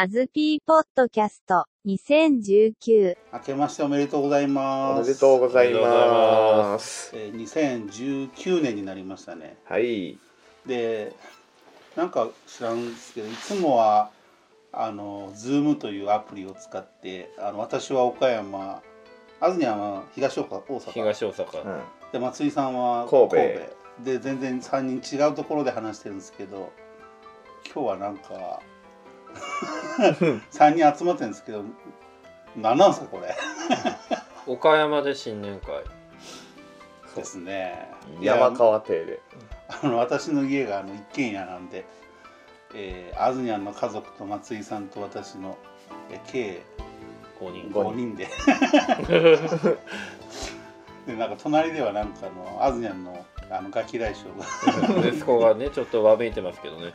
アズピーポッドキャスト2019明けましておめでとうございます。おめでとうございます。えー2019年になりましたね。はい。で、なんか知らんですけど、いつもはあの Zoom というアプリを使って、あの私は岡山、あずにゃんは東岡大阪、東大阪、うんで松井さんは神戸で全然3人違うところで話してるんですけど、今日はなんか 3人集まってるんですけど、何なんですかこれ？岡山で新年会。ですね。山川邸で。あの私の家があの一軒家なんで、えー、あずにゃんの家族と松井さんと私の、えー計5人。五5人で。でなんか隣ではなんかあのあずにゃんのあのガキ大将が、息子がねちょっとわめいてますけどね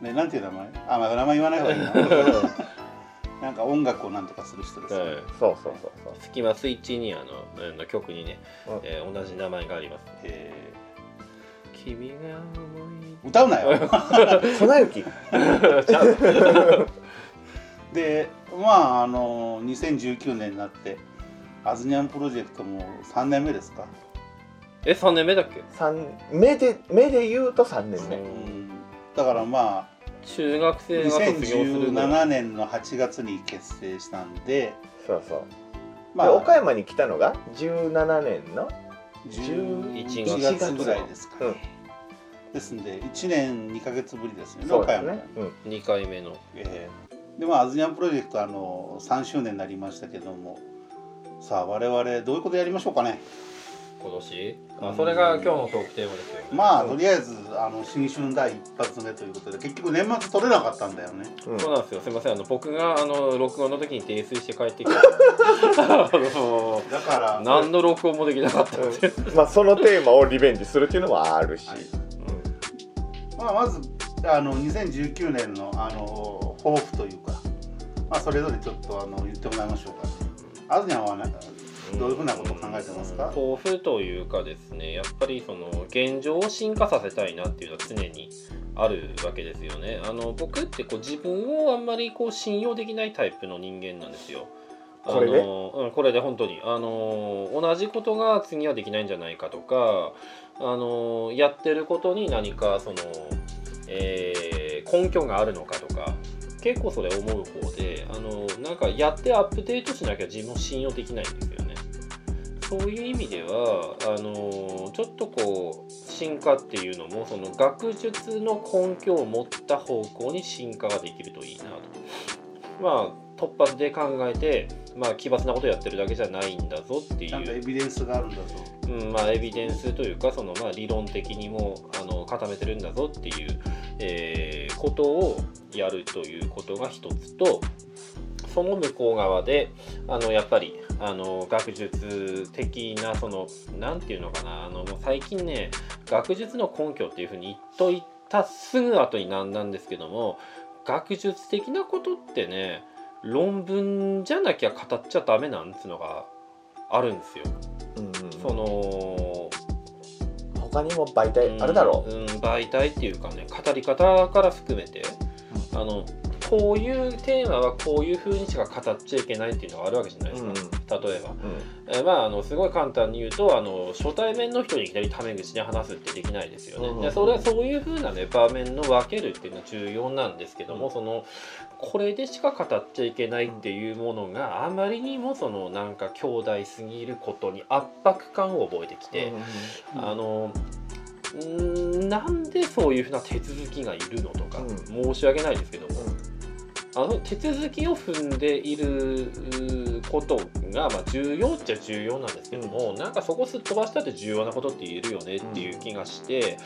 ね、なんていう名前？あ、まあ、名前言わない方がいいな。なんか音楽をなんとかする人ですよね、はい。そうそうそうそう。スキマスイッチにあのあの曲にね、うん。えー同じ名前があります。え君が歌うなよ。粉雪。でまああの2019年になってあずにゃんプロジェクトも3年目ですか？え3年目だっけ？三目で目で言うと三年目。うんだからまあ中学生が卒業するぐらい2017年の8月に結成したんで、そうそう。まで岡山に来たのが17年の。11 11月ぐらいですかね、うんですんで1年2か月ぶりですよねそう岡山に、ですね。うん。2回目のえーでまあアズニャンプロジェクトあの3周年になりましたけどもさあ我々どういうことやりましょうかね今年。うん。あそれが今日のトークテーマですよ。まあとりあえずあの新春第一発目ということで結局年末取れなかったんだよね。うん。そうなんですよ。すいません。あの僕があの録音の時に泥酔して帰ってきた。だから何の録音もできなかったん。で、まあそのテーマをリベンジするっていうのもあるし。はい。まあ、まずあの2019年のあの抱負というか、まあ、それぞれちょっとあの言ってもらいましょうか、あずにゃんはなんかどういうふうなことを考えてますか、抱負というかですねやっぱりその現状を進化させたいなっていうのは常にあるわけですよね。あの僕ってこう自分をあんまりこう信用できないタイプの人間なんですよ。これうん、これで本当に。あの同じことが次はできないんじゃないかとかあのやってることに何かその、えー根拠があるのかとか結構それ思う方であのなんかやってアップデートしなきゃ自分を信用できないんですよ。ね。そういう意味ではあのちょっとこう進化っていうのもその学術の根拠を持った方向に進化ができるといいなと。まあ突発で考えて、まあ、奇抜なことやってるだけじゃないんだぞっていちゃんとエう、ビデンスがあるんだぞうんまあ、エビデンスというかその、まあ、理論的にもあの固めてるんだぞっていう、えーことをやるということが一つとその向こう側であのやっぱりあの学術的なそのなんていうのかなあのもう最近ね学術の根拠っていうふうに言っといたすぐ後になんなんですけども学術的なことってね論文じゃなきゃ語っちゃダメなんつうのがあるんですよ。うんその他にも媒体あるだろう。うん、うん媒体っていうかね語り方から含めて、あのこういうテーマはこういう風にしか語っちゃいけないっていうのがあるわけじゃないですか、例えば、うん。えーまああのすごい簡単に言うとあの初対面の人にいきなりタメ口で話すってできないですよね、うんでそれはそういう風なね場面の分けるっていうのは重要なんですけども、うん。そのこれでしか語っちゃいけないっていうものがあまりにもそのなんか強大すぎることに圧迫感を覚えてきて、うんあのなんでそういうふうな手続きがいるのとか、うん。申し訳ないですけども、あの手続きを踏んでいることが、まあ、重要っちゃ重要なんですけども、なんかそこすっ飛ばしたって重要なことって言えるよねっていう気がして、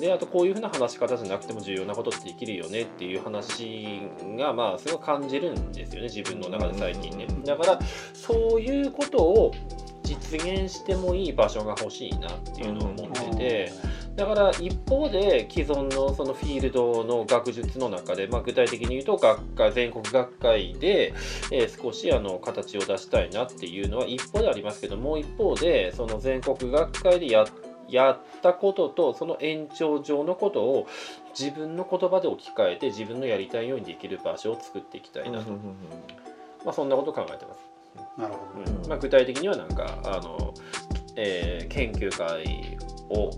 であとこういうふうな話し方じゃなくても重要なことってできるよねっていう話がまあすごい感じるんですよね自分の中で最近ね。だからそういうことを実現してもいい場所が欲しいなっていうのを思ってて。だから一方で既存のそのフィールドの学術の中で、まあ、具体的に言うと学会全国学会で、えー少しあの形を出したいなっていうのは一方でありますけどもう一方でその全国学会でややったこととその延長上のことを自分の言葉で置き換えて自分のやりたいようにできる場所を作っていきたいなと、まあ、そんなことを考えてます。なるほど。ねうん。まあ、具体的にはなんかあの、えー研究会を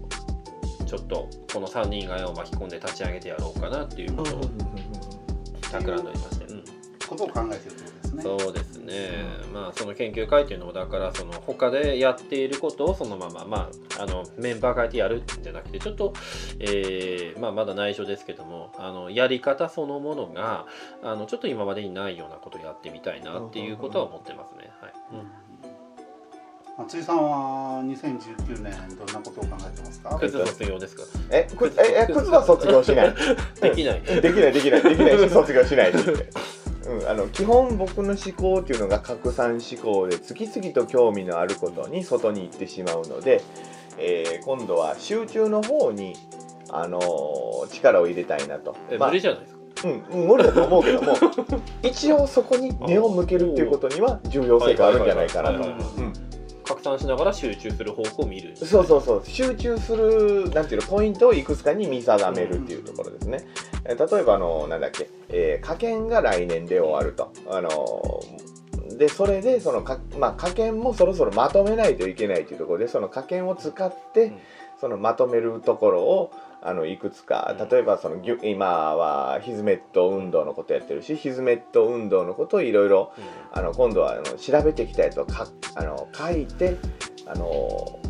ちょっとこの3人以外を巻き込んで立ち上げてやろうかなっていうことを企んでおりまして、うんことを考えてるってことですね。そうですね、まあその研究会っていうのもだからその他でやっていることをそのまま、まあ、あのメンバー変えてやるんじゃなくてちょっと、えーまあ、まだ内緒ですけどもあのやり方そのものがあのちょっと今までにないようなことをやってみたいなっていうことは思ってますね。はい松井さんは2019年どんなことを考えてますか？クイズ卒業ですか？えくええ靴は卒業しない。できない。できないできない。できないし卒業しないうん、あの基本僕の思考っていうのが拡散思考で次々と興味のあることに外に行ってしまうので、えー今度は集中の方に、あのー力を入れたいなと。え、まあ無理じゃないですか？うん、無理だと思うけども 一応そこに目を向けるっていうことには重要性があるんじゃないかなと拡散しながら集中する方向を見る。そうそうそう。集中するなんていうのポイントをいくつかに見定めるっていうところですね、えー例えばあのなんだっけ、えー、科研が来年で終わると。あのーでそれでそのか、まあ、科研もそろそろまとめないといけないというところでその科研を使って、うん。そのまとめるところをあのいくつか。うん。例えばその今はヒズメット運動のことやってるしヒズメット運動のことをいろいろ今度はあの調べてきたやつをかあの書いてあの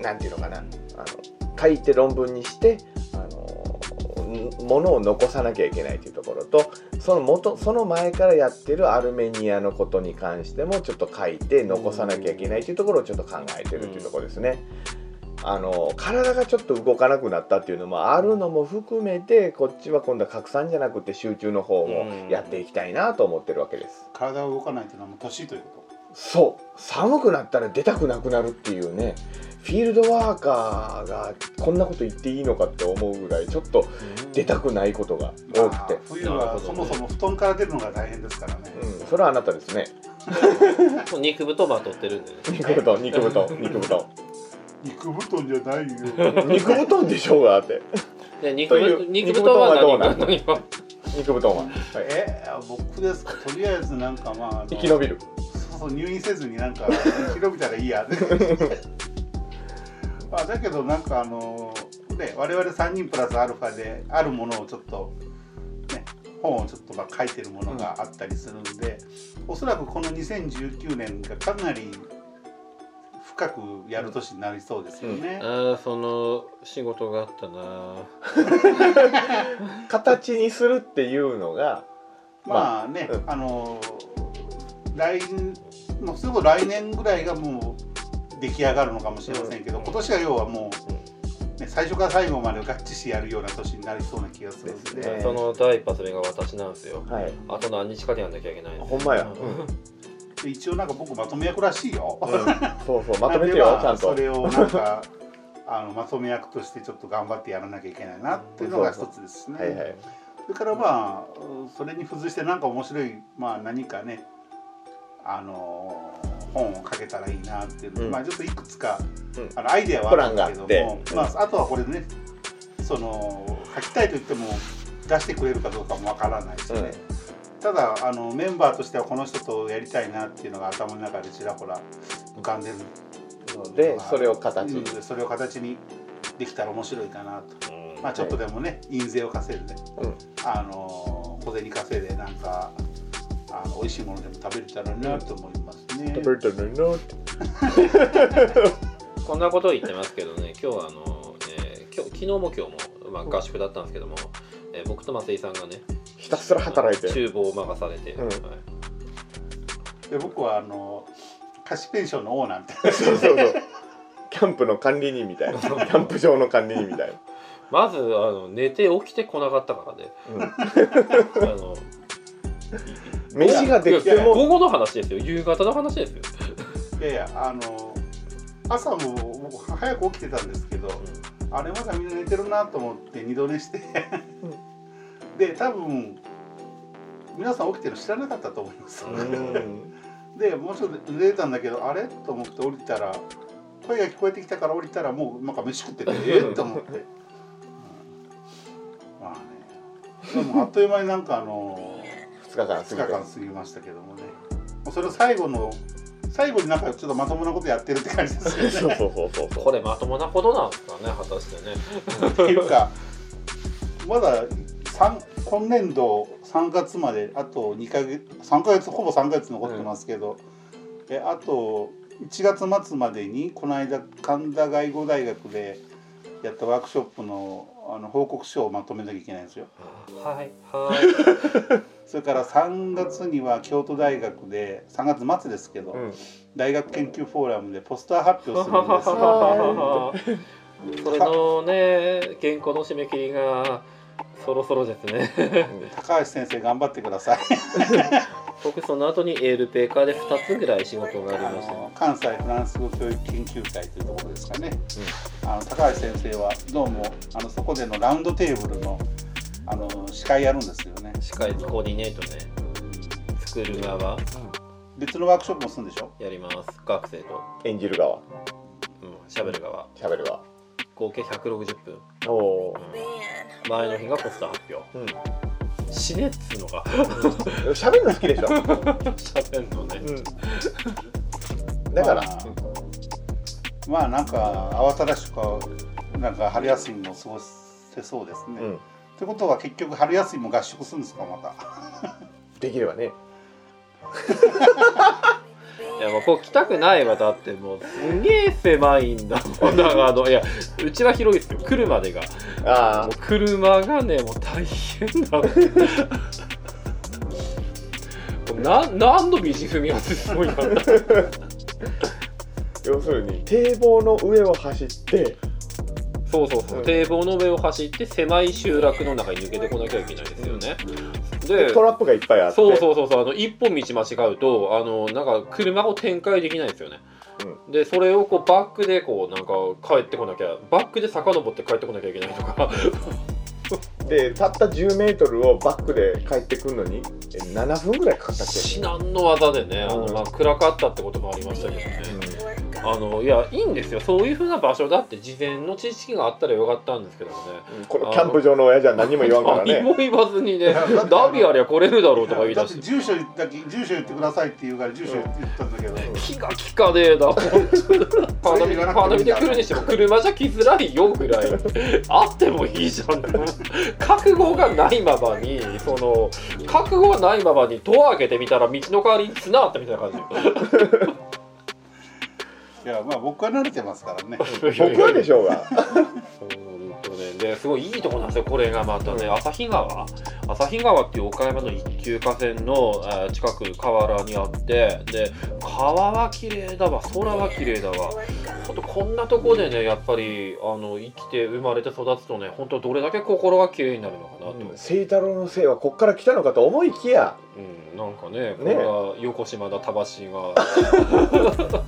なんていうのかな。あの書いて論文にしてあのんものを残さなきゃいけないというところとその元その前からやってるアルメニアのことに関してもちょっと書いて残さなきゃいけないというところをちょっと考えてるというところですね。あの体がちょっと動かなくなったっていうのもあるのも含めてこっちは今度は拡散じゃなくて集中の方もやっていきたいなと思ってるわけです。体が動かないというのはもう年という。こそう。寒くなったら出たくなくなるっていうねフィールドワーカーがこんなこと言っていいのかって思うぐらいちょっと出たくないことがと、多くて。まあ、冬はそもそも布団から出るのが大変ですからね、うん、それはあなたですね。肉太まとってるんでね。肉布団肉布団肉布団肉布団じゃないよ。肉布団でしょうがって。で肉というぶ肉太は何が肉何が肉布団は、はい、え僕ですか？とりあえずなんかまあ生き延びる。そうそう入院せずになんか生き延びたらいいや。まあだけどなんかあのね我々3人プラスアルファであるものをちょっとね本をちょっとまあ書いてるものがあったりするんで、おそらくこの2019年がかなり深くやる年になりそうですよね。ああその仕事があったな。形にするっていうのがまあね、うん。あの来まあ、それこそ来年ぐらいがもう出来上がるのかもしれませんけど、うん。今年は要はもう、ね、最初から最後まで合致してやるような年になりそうな気がするんで。ね。その第一発目が私なんですよ。はい。あと何日かでやんなきゃいけないほんまや、で 一応なんか僕まとめ役らしいよ。うん。そうそうまとめてよちゃんと。それをなんか あのまとめ役としてちょっと頑張ってやらなきゃいけないなっていうのが一つですね。はいはい。それからまあうんそれに付随してなんか面白いまあ何かねあの本を書けたらいいなっていうの、うん。まあちょっといくつか、うん。あのアイデアはあるんですけどプランがあまああとはこれねその書きたいと言っても出してくれるかどうかもわからないしね。ただあのメンバーとしてはこの人とやりたいなっていうのが頭の中でちらほら浮かんでるのでそれを形にうんそれを形にできたら面白いかなと。うんまあちょっとでもね、印税を稼いでね、うんあの小銭稼いでなんかあの美味しいものでも食べれたらなと思いますね。食べたのになって こんなことを言ってますけどね今日はあの、えー今日昨日も今日も、まあ、合宿だったんですけども、えー僕と松井さんがねひたすら働いて。厨房を任されて、うん。はいで僕はあの貸しペンションのオーナーみたいな。そうそうそう。キャンプの管理人みたいな。キャンプ場の管理人みたいな、まずあの寝て起きてこなかったからね。うん。あの 飯ができても。午後の話ですよ。夕方の話ですよ、いやいやあの朝も僕早く起きてたんですけど、あれまだみんな寝てるなと思って二度寝して、で多分皆さん起きてるの知らなかったと思います。うん。でもうちょっと寝てたんだけどあれ？と思って降りたら声が聞こえてきたから降りたらもうなんか飯食ってて えっと思って、うん。まあね。でもあっという間になんかあの2日間過2日ぎて間過ぎましたけどもね。もうそれを最後の最後になんかちょっとまともなことやってるって感じですよね。そうそうそうそう。これまともなことなんですかね果たしてね。っていうかまだ三今年度3月まであと2ヶ月3ヶ月ほぼ3ヶ月残ってますけど、えあと1月末までにこの間神田外語大学でやったワークショップのあの報告書をまとめなきゃいけないんですよ。はいはい それから3月には京都大学で3月末ですけど、うん大学研究フォーラムでポスター発表するんですよ。それのね原稿の締め切りがそろそろですね。高橋先生頑張ってください。僕その後にエールペーカーで2つぐらい仕事がありあましたの関西フランス語教育研究会というところですかね、あの高橋先生はどうもあのそこでのラウンドテーブルのあの司会やるんですよね。司会コーディネートね。作る側。別のワークショップもするんでしょ？やります。学生と。演じる側。うん。喋る側。喋る側合計160分、おおうん。前の日がポスター発表。うん。死ねっつうのが。喋るの好きでしょ、喋んのね。うん、だから、まあ、まあなんか慌ただしくなんか春休みも過ごせそうですね、うん。ってことは結局春休みも合宿するんですかまた。できればね いやもうこう来たくないわだってもう。すげえ狭いんだもん。長野。いやうちは広いですよ来るまでが。あもう車がねもう大変だもうな何の道踏み外すもんやった要するに堤防の上を走って。そうそうそう、うん。堤防の上を走って狭い集落の中に抜けてこなきゃいけないですよね、でトラップがいっぱいあって。そうそうそうそうあの一本道間違うとあのなんか車を展開できないんですよね、でそれをこうバックでこうなんか帰ってこなきゃバックで遡って帰ってこなきゃいけないとか。でたった10メートルをバックで帰ってくるのにえ7分ぐらいかかったっ至け難の技でねあの、うん。まあ、暗かったってこともありましたけどね、あのいやいいんですよ。そういうふうな場所だって事前の知識があったらよかったんですけどもね。うんこのキャンプ場の親じゃ何も言わんから何ねも言わずにね ダビありゃ来れるだろうとか言い出して。住所言ったき住所言ってくださいって言うから住所言ったんだけど、気が利かねえな本当にカーナビカーナビで来るにしても車じゃ来づらいよぐらい。あってもいいじゃん。覚悟がないままにその覚悟がないままにドア開けてみたら道の代わりに綱あったみたいな感じいやまあ僕は慣れてますからね。僕はでしょうが。本当ね。ですごいいいとこなんですよこれがまたね。旭川？旭川っていう岡山の一級河川のあー近く河原にあって。で川は綺麗だわ。空は綺麗だわ。本当こんなとこでねやっぱりあの生きて生まれて育つとね本当どれだけ心が綺麗になるのかなと、うん。清太郎の姓はこっから来たのかと思いきや。なんかねこねれは横島だ魂が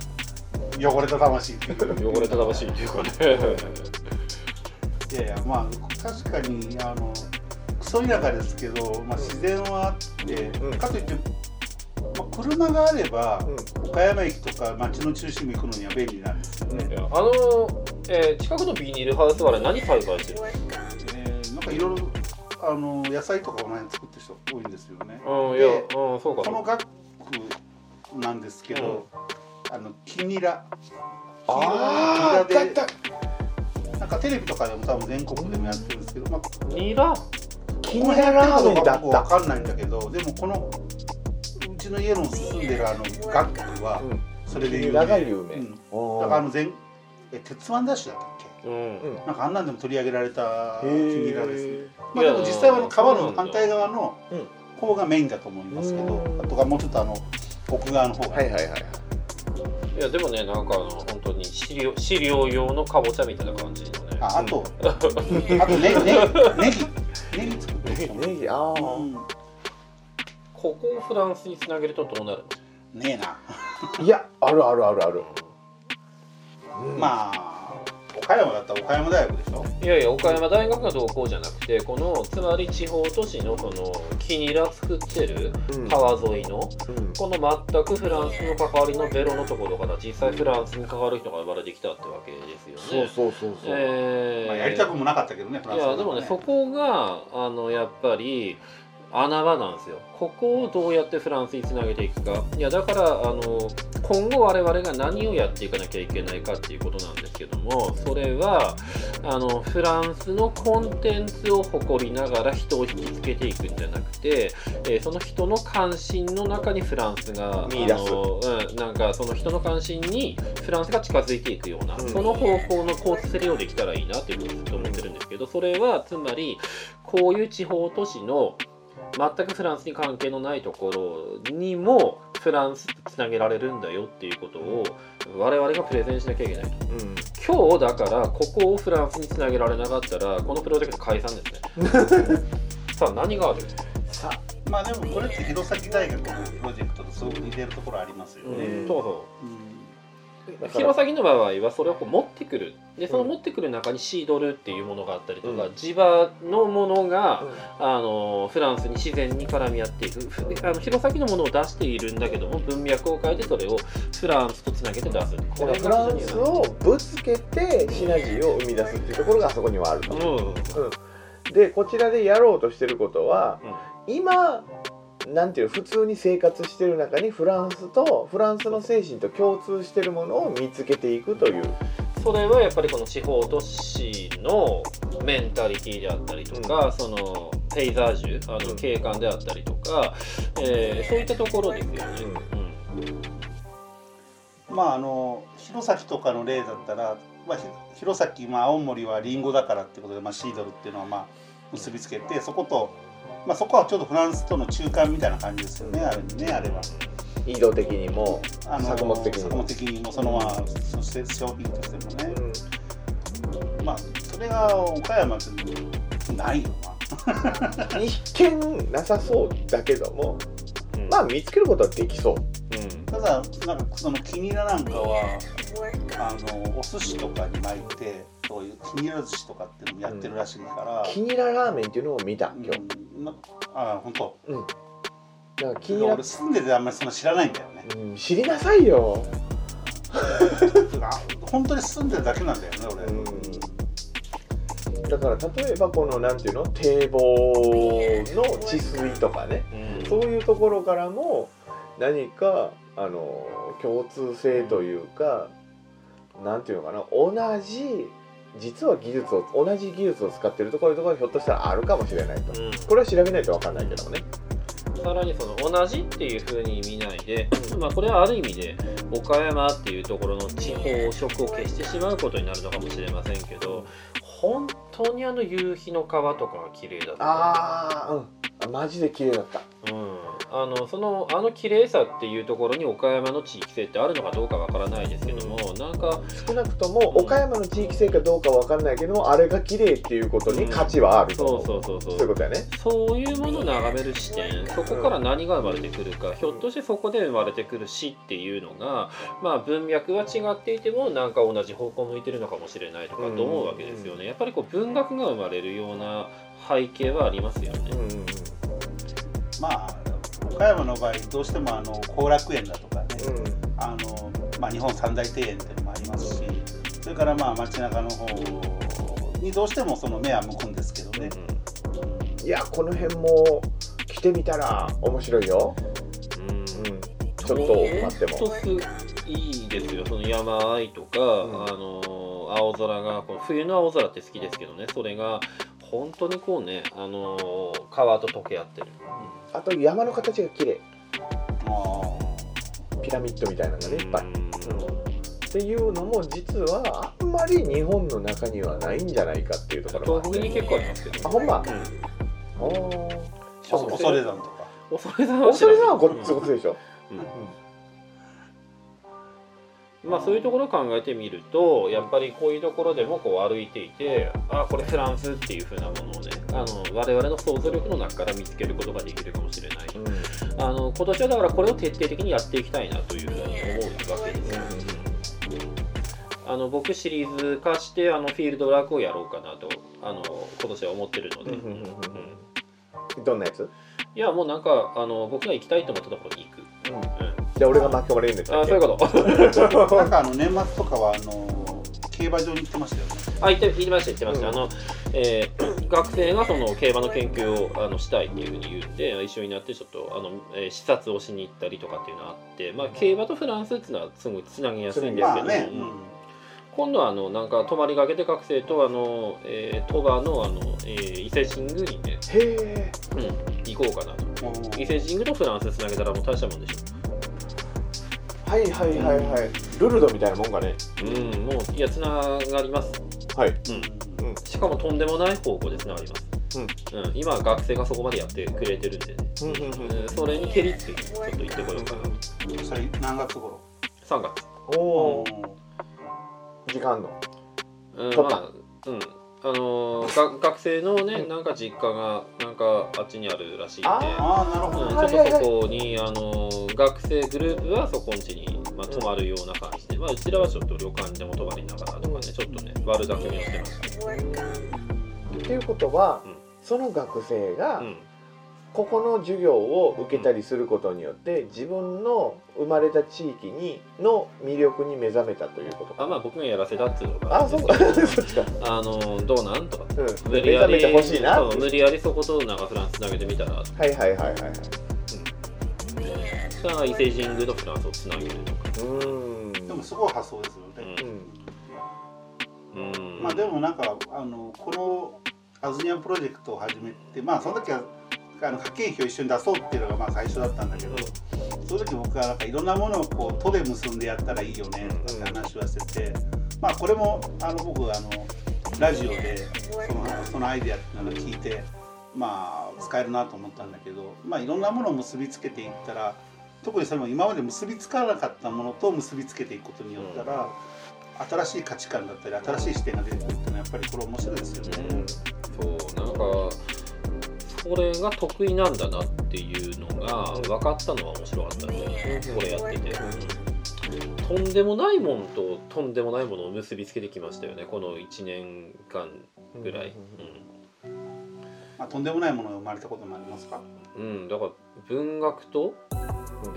汚れた魂。っていう汚れた魂。っていうかねいやいやまあ確かにあのクソ田舎ですけど、まあ、自然はあって、うん。かといって、まあ、車があれば、うん岡山駅とか町の中心部行くのには便利なんですよね、あの、えー近くのビニールハウスは何栽培してるのえーなんかいろいろあの野菜とかこの辺作ってる人多いんですよね、うん、いや、でうん、そうか。この学区なんですけど、あのキニラ。ああキニラで。だった。なんかテレビとかでも多分全国でもやってるんですけど、まあ、ニラ？キニララーメンだった。かんないんだけどでもこのうちの家の住んでるあの学区はうん。それでキニラが有名。うん。だからあの全え鉄腕ダッシュだったっけ？うん。うん。なんかあんなんでも取り上げられたキへニラですね。ー。まあでも実際はあの川の反対側のうん。方がメインだと思いますけどうん。あとがもうちょっとあの奥側の方が、はいはいはいいやでもねなんかあの本当に飼料飼料用のかぼちゃみたいな感じのね。ああと、あとね ねネギネギ作ってる人も。ネギああうん。ここをフランスにつなげるとどうなるねえな、いやあるあるあるある、うんまあ岡山だったら岡山大学でしょ？いやいや岡山大学がどうこうじゃなくてこのつまり地方都市のそのキニラ作ってるうん。川沿いのうん。この全くフランスの関わりのベロのところから実際フランスに関わる人が生まれてきたってわけですよね。そうそうそうそう、えー。まあ、やりたくもなかったけどねフランいスやでもねそこがあのやっぱり穴場なんですよ。ここをどうやってフランスにつなげていくか。いやだからあの今後我々が何をやっていかなきゃいけないかっていうことなんですけどもそれはあのフランスのコンテンツを誇りながら人を引きつけていくんじゃなくて、えーその人の関心の中にフランスが見出す。あの、うん、なんかその人の関心にフランスが近づいていくような、うん。その方向のコースセリをできたらいいなっていうふうにずっと思ってるんですけどそれはつまりこういう地方都市の全くフランスに関係のないところにもフランスとつなげられるんだよっていうことを我々がプレゼンしなきゃいけないと。うん。今日だからここをフランスにつなげられなかったらこのプロジェクト解散ですね。さあ何がある？さまあでもこれって弘前大学のプロジェクトとすごく似てるところありますよね、うんそうそう。んうだ弘前の場合はそれをこう持ってくる。でその持ってくる中にシードルっていうものがあったりとか、うん。地場のものが、うあのフランスに自然に絡み合っていく。ふあの弘前のものを出しているんだけども文脈を変えてそれをフランスとつなげて出す。こん、フランスをぶつけてシナジーを生み出すっていうところがあそこにはあると、うん、うん。うん、でこちらでやろうとしてることは今なんていうの普通に生活してる中にフランスとフランスの精神と共通してるものを見つけていくという、それはやっぱりこの地方都市のメンタリティであったりとか、そのペイザージュあうんの景観であったりとか、えーそういったところですよね。まああの弘前とかの例だったら、まあ、ひ弘前、まあ、青森はリンゴだからってことで、まあ、シードルっていうのはまあ結びつけてそこと、まあ、そこはちょっとフランスとの中間みたいな感じですよねある意味ねあれは。移動的にもあの作物的にも。作物的にもそのまあそして商品としてもね、まあそれが岡山ってないよな。一見なさそうだけどもうん。まあ見つけることはできそう。うん。ただなんかそのキニラなんかはあのお寿司とかに巻いてそういうキニラ寿司とかっていうのもやってるらしいから、キニララーメンっていうのを見た今日、うんなあ本当。だからキニラ俺、住んでてあんまりそんな知らないんだよね。うん、知りなさいよ、あ 本当に住んでるだけなんだよね俺、うん、だから例えばこのなんていうの？堤防の治水とかね。うん。そういうところからも何かあの共通性というかなんていうのかな？同じ実は技術を同じ技術を使ってるところとかがひょっとしたらあるかもしれないと。うん。これは調べないと分かんないけどもね。さらにその同じっていうふうに見ないで、まあ、これはある意味で岡山っていうところの地方色を消してしまうことになるのかもしれませんけど本当にあの夕日の川とかが綺麗だった。ああうん。あマジで綺麗だった。うん、あのそのあの綺麗さっていうところに岡山の地域性ってあるのかどうかわからないですけども、なんか少なくとも岡山の地域性かどうか分かんないけどもあれが綺麗っていうことに価値はあるとそう。思う、そうそうそう。そういうことやね。そういうものを眺める視点そこから何が生まれてくるか、ひょっとしてそこで生まれてくる死っていうのが、まあ、文脈は違っていてもなんか同じ方向向いてるのかもしれないとかと思うわけですよね。やっぱりこう文学が生まれるような背景はありますよね。うんうんうんまあ岡山の場合どうしてもあの後楽園だとかね、うん。あのまあ、日本三大庭園っていうのもありますしそれからまあ街中の方にどうしてもその目は向くんですけどね、いやこの辺も来てみたら面白いよ、うん。うん、ちょっと待っても。いいですよ。その山あいとか、ん。あの青空がこの冬の青空って好きですけどね。それが本当にこうねあの川と溶け合ってる、あと山の形が綺麗。あピラミッドみたいなのがねいっぱい、うん。っていうのも実はあんまり日本の中にはないんじゃないかっていうところもあ東北に結構ありますけどあほんま？うん。あー。あ恐山とか。恐れ山はれこっちこっちでしょ、うんまあそういうところを考えてみるとやっぱりこういうところでもこう歩いていてあこれフランスっていう風なものをねあの我々の想像力の中から見つけることができるかもしれない。うん。あの今年はだからこれを徹底的にやっていきたいなというふうに思うわけですよ、あの僕シリーズ化してあのフィールドワークをやろうかなとあの今年は思ってるので、うんうんうんうん。うんどんなやつ？いやもうなんかあの僕が行きたいと思ったところに行く、うんじゃあ俺が巻き込まれるんですあそういうこと。なんかあの年末とかはあの競馬場に行ってましたよね。あ言って言いました言ってました、うん。あのえー 学生がその競馬の研究をあのしたいっていうふうに言って一緒になってちょっとあの、えー視察をしに行ったりとかっていうのがあって、まあ、競馬とフランスっていうのはすごいつなぎやすいんですけど。も、まあね、うん。今度はあのなんか泊まりがけで学生とあの、えー、鳥羽のあの、えー伊勢神宮にね、へえうん、行こうかなと。うん。伊勢神宮とフランスつなげたらもう大したもんでしはいはいはいはい。ルルドみたいなもんがね。ょうんもういやつながります。はい。うん。うん。しかもとんでもない方向でつながります、うん。今は学生がそこまでやってくれてるんでね、うんうんうんうん。それに蹴りってちょっと言ってこようかな。それ何月頃？3月。おおうん。時間の。うん取った。まあうんあのーが学生のねなんか実家がなんかあっちにあるらしいんであああなるほうん、ど、ちょっとそこに、あのー学生グループはそこんちに、まあ、泊まるような感じで、まあ、うちらはちょっと旅館でも泊まりながらとかねちょっとね悪巧みをしてましたっていうことは、うん。その学生が、うんここの授業を受けたりすることによって自分の生まれた地域にの魅力に目覚めたということあまあ僕がやらせたっていうのがあそうか。そっちか、あのーどうなんとか。うん、無目理やり覚めてほしいなそう無理やりそことなんかフランスつなげてみたら。はいはいはいはいはい。それが伊勢神宮とフランスをつなげるとかうーん。でもすごい発想ですよね、うん。うん。まあでもなんかあのこのアズニアンプロジェクトを始めてまあその時はあの家計費を一緒に出そうっていうのがまあ最初だったんだけど、その時僕はなんかいろんなものをこう都で結んでやったらいいよねとかって話はしてて、まあこれもあの僕あのラジオでそのそのアイデアっていうのを聞いてまあ使えるなと思ったんだけどまあいろんなものを結びつけていったら特にそれも今まで結びつかなかったものと結びつけていくことによったら、新しい価値観だったり新しい視点が出てくるっていうのはやっぱりこれ面白いですよね。そうなんかそれが得意なんだなっていうのが分かったのは面白かったね、これやってて、とんでもないもんととんでもないものを結びつけてきましたよねこの1年間ぐらい、まあ、とんでもないものが生まれたこともありますか？うんうんだから文学と、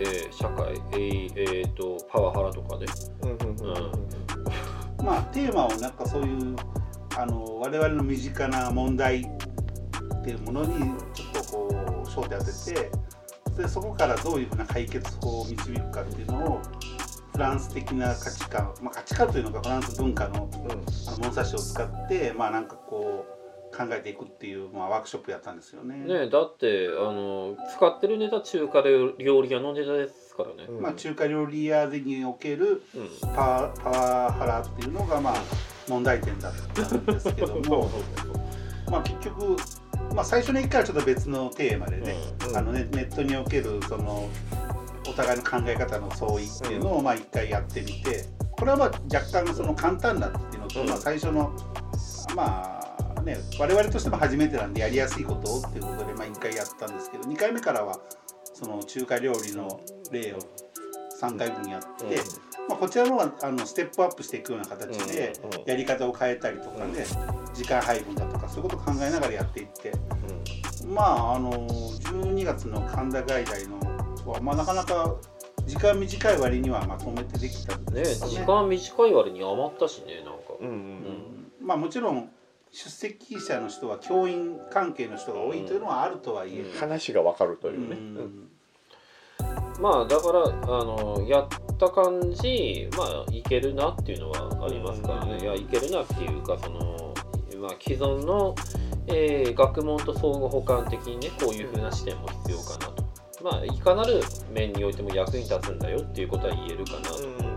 えー社会えーえーとパワハラとかね。うんうんうんうんまあテーマをなんかそういうあの我々の身近な問題っていうものにちょっとこう焦点当ててでそこからどういうふうな解決法を導くかっていうのをフランス的な価値観、まあ、価値観というのがフランス文化のあの物差しを使ってまあなんかこう考えていくっていう、まあ、ワークショップやったんですよね。ねだってあの使ってるネタ中華料理屋のネタですからね、うん。まあ、中華料理屋におけるうん。パワパワハラっていうのがまあ問題点だったんですけども。まあ結局、まあ、最初の1回はちょっと別のテーマでね、うんあのねネットにおけるそのお互いの考え方の相違っていうのをまあ1回やってみてこれはまあ若干その簡単だっていうのと、うん。まあ、最初のまあね我々としても初めてなんでやりやすいことをっていうことでまあ1回やったんですけど2回目からはその中華料理の例を3回分やって、まあ、こちらの方があのステップアップしていくような形でやり方を変えたりとかね、時間配分だとかそういうことを考えながらやっていってまああの12月の神田外来のは、まあ、なかなか時間短い割にはまとめてできたんね。です時間短い割に余ったしねなんか、うんうんうん。まあもちろん出席者の人は教員関係の人が多いというのはあるとはいえ、うん。話がわかるというね。うん。まあだからあのやった感じまあいけるなっていうのはありますからね、うんいやいけるなっていうかその、まあ、既存の、えー学問と相互補完的にねこういうふうな視点も必要かなと。まあ、いかなる面においても役に立つんだよっていうことは言えるかなと。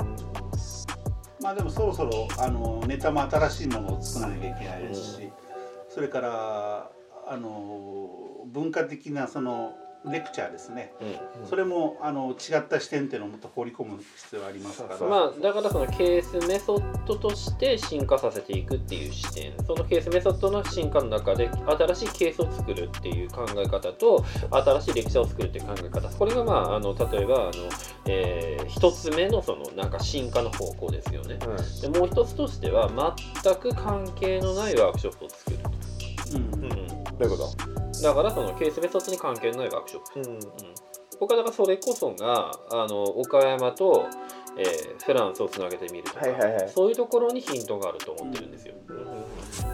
まあでもそろそろあのネタも新しいものを作らなきゃいけないですし、それからあの文化的なそのレクチャーですね。うん。それもあの違った視点っていうのをもっと放り込む必要がありますから。そうまあ、だからそのケースメソッドとして進化させていくっていう視点。そのケースメソッドの進化の中で新しいケースを作るっていう考え方と新しいレクチャーを作るっていう考え方。これがまああの例えばあの、えー一つ目のそのなんか進化の方向ですよね。でもう一つとしては全く関係のないワークショップを作ると、うんうん、どういうこと？だからそのケースメソッドに関係のないワークショップうん。うん。僕はだからそれこそがあの岡山と、えーフランスをつなげてみるとか、はいはいはい。そういうところにヒントがあると思ってるんですよ。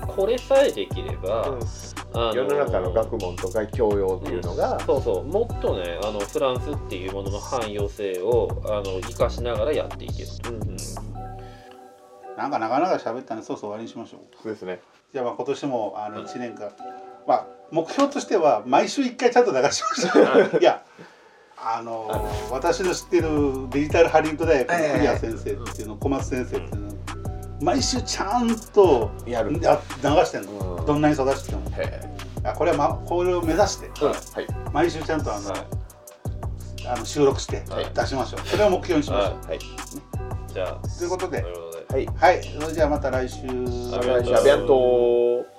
これさえできれば、あ世の中の学問とか教養っていうのが、そうそう。もっとねあのフランスっていうものの汎用性をあの生かしながらやっていける。と。うんうん。なんかなかなか喋ったんでそうそう終わりにしましょう。そうですね。じゃあまあ今年もあの1年間、まあ目標としては毎週1回ちゃんと流しましょう。い。やあの私の知ってるデジタルハリウッド大学の栗谷先生っていうの小松先生っていうの毎週ちゃんとやる。や流してんの、うん。どんなに忙しくても。へあこれは、ま、これを目指してえはい。毎週ちゃんとあの、はい。あの収録してはい。出しましょう、それを目標にしましょう、はい。じゃあということで。はい。はい。それじゃあまた来週。お願いしますビアント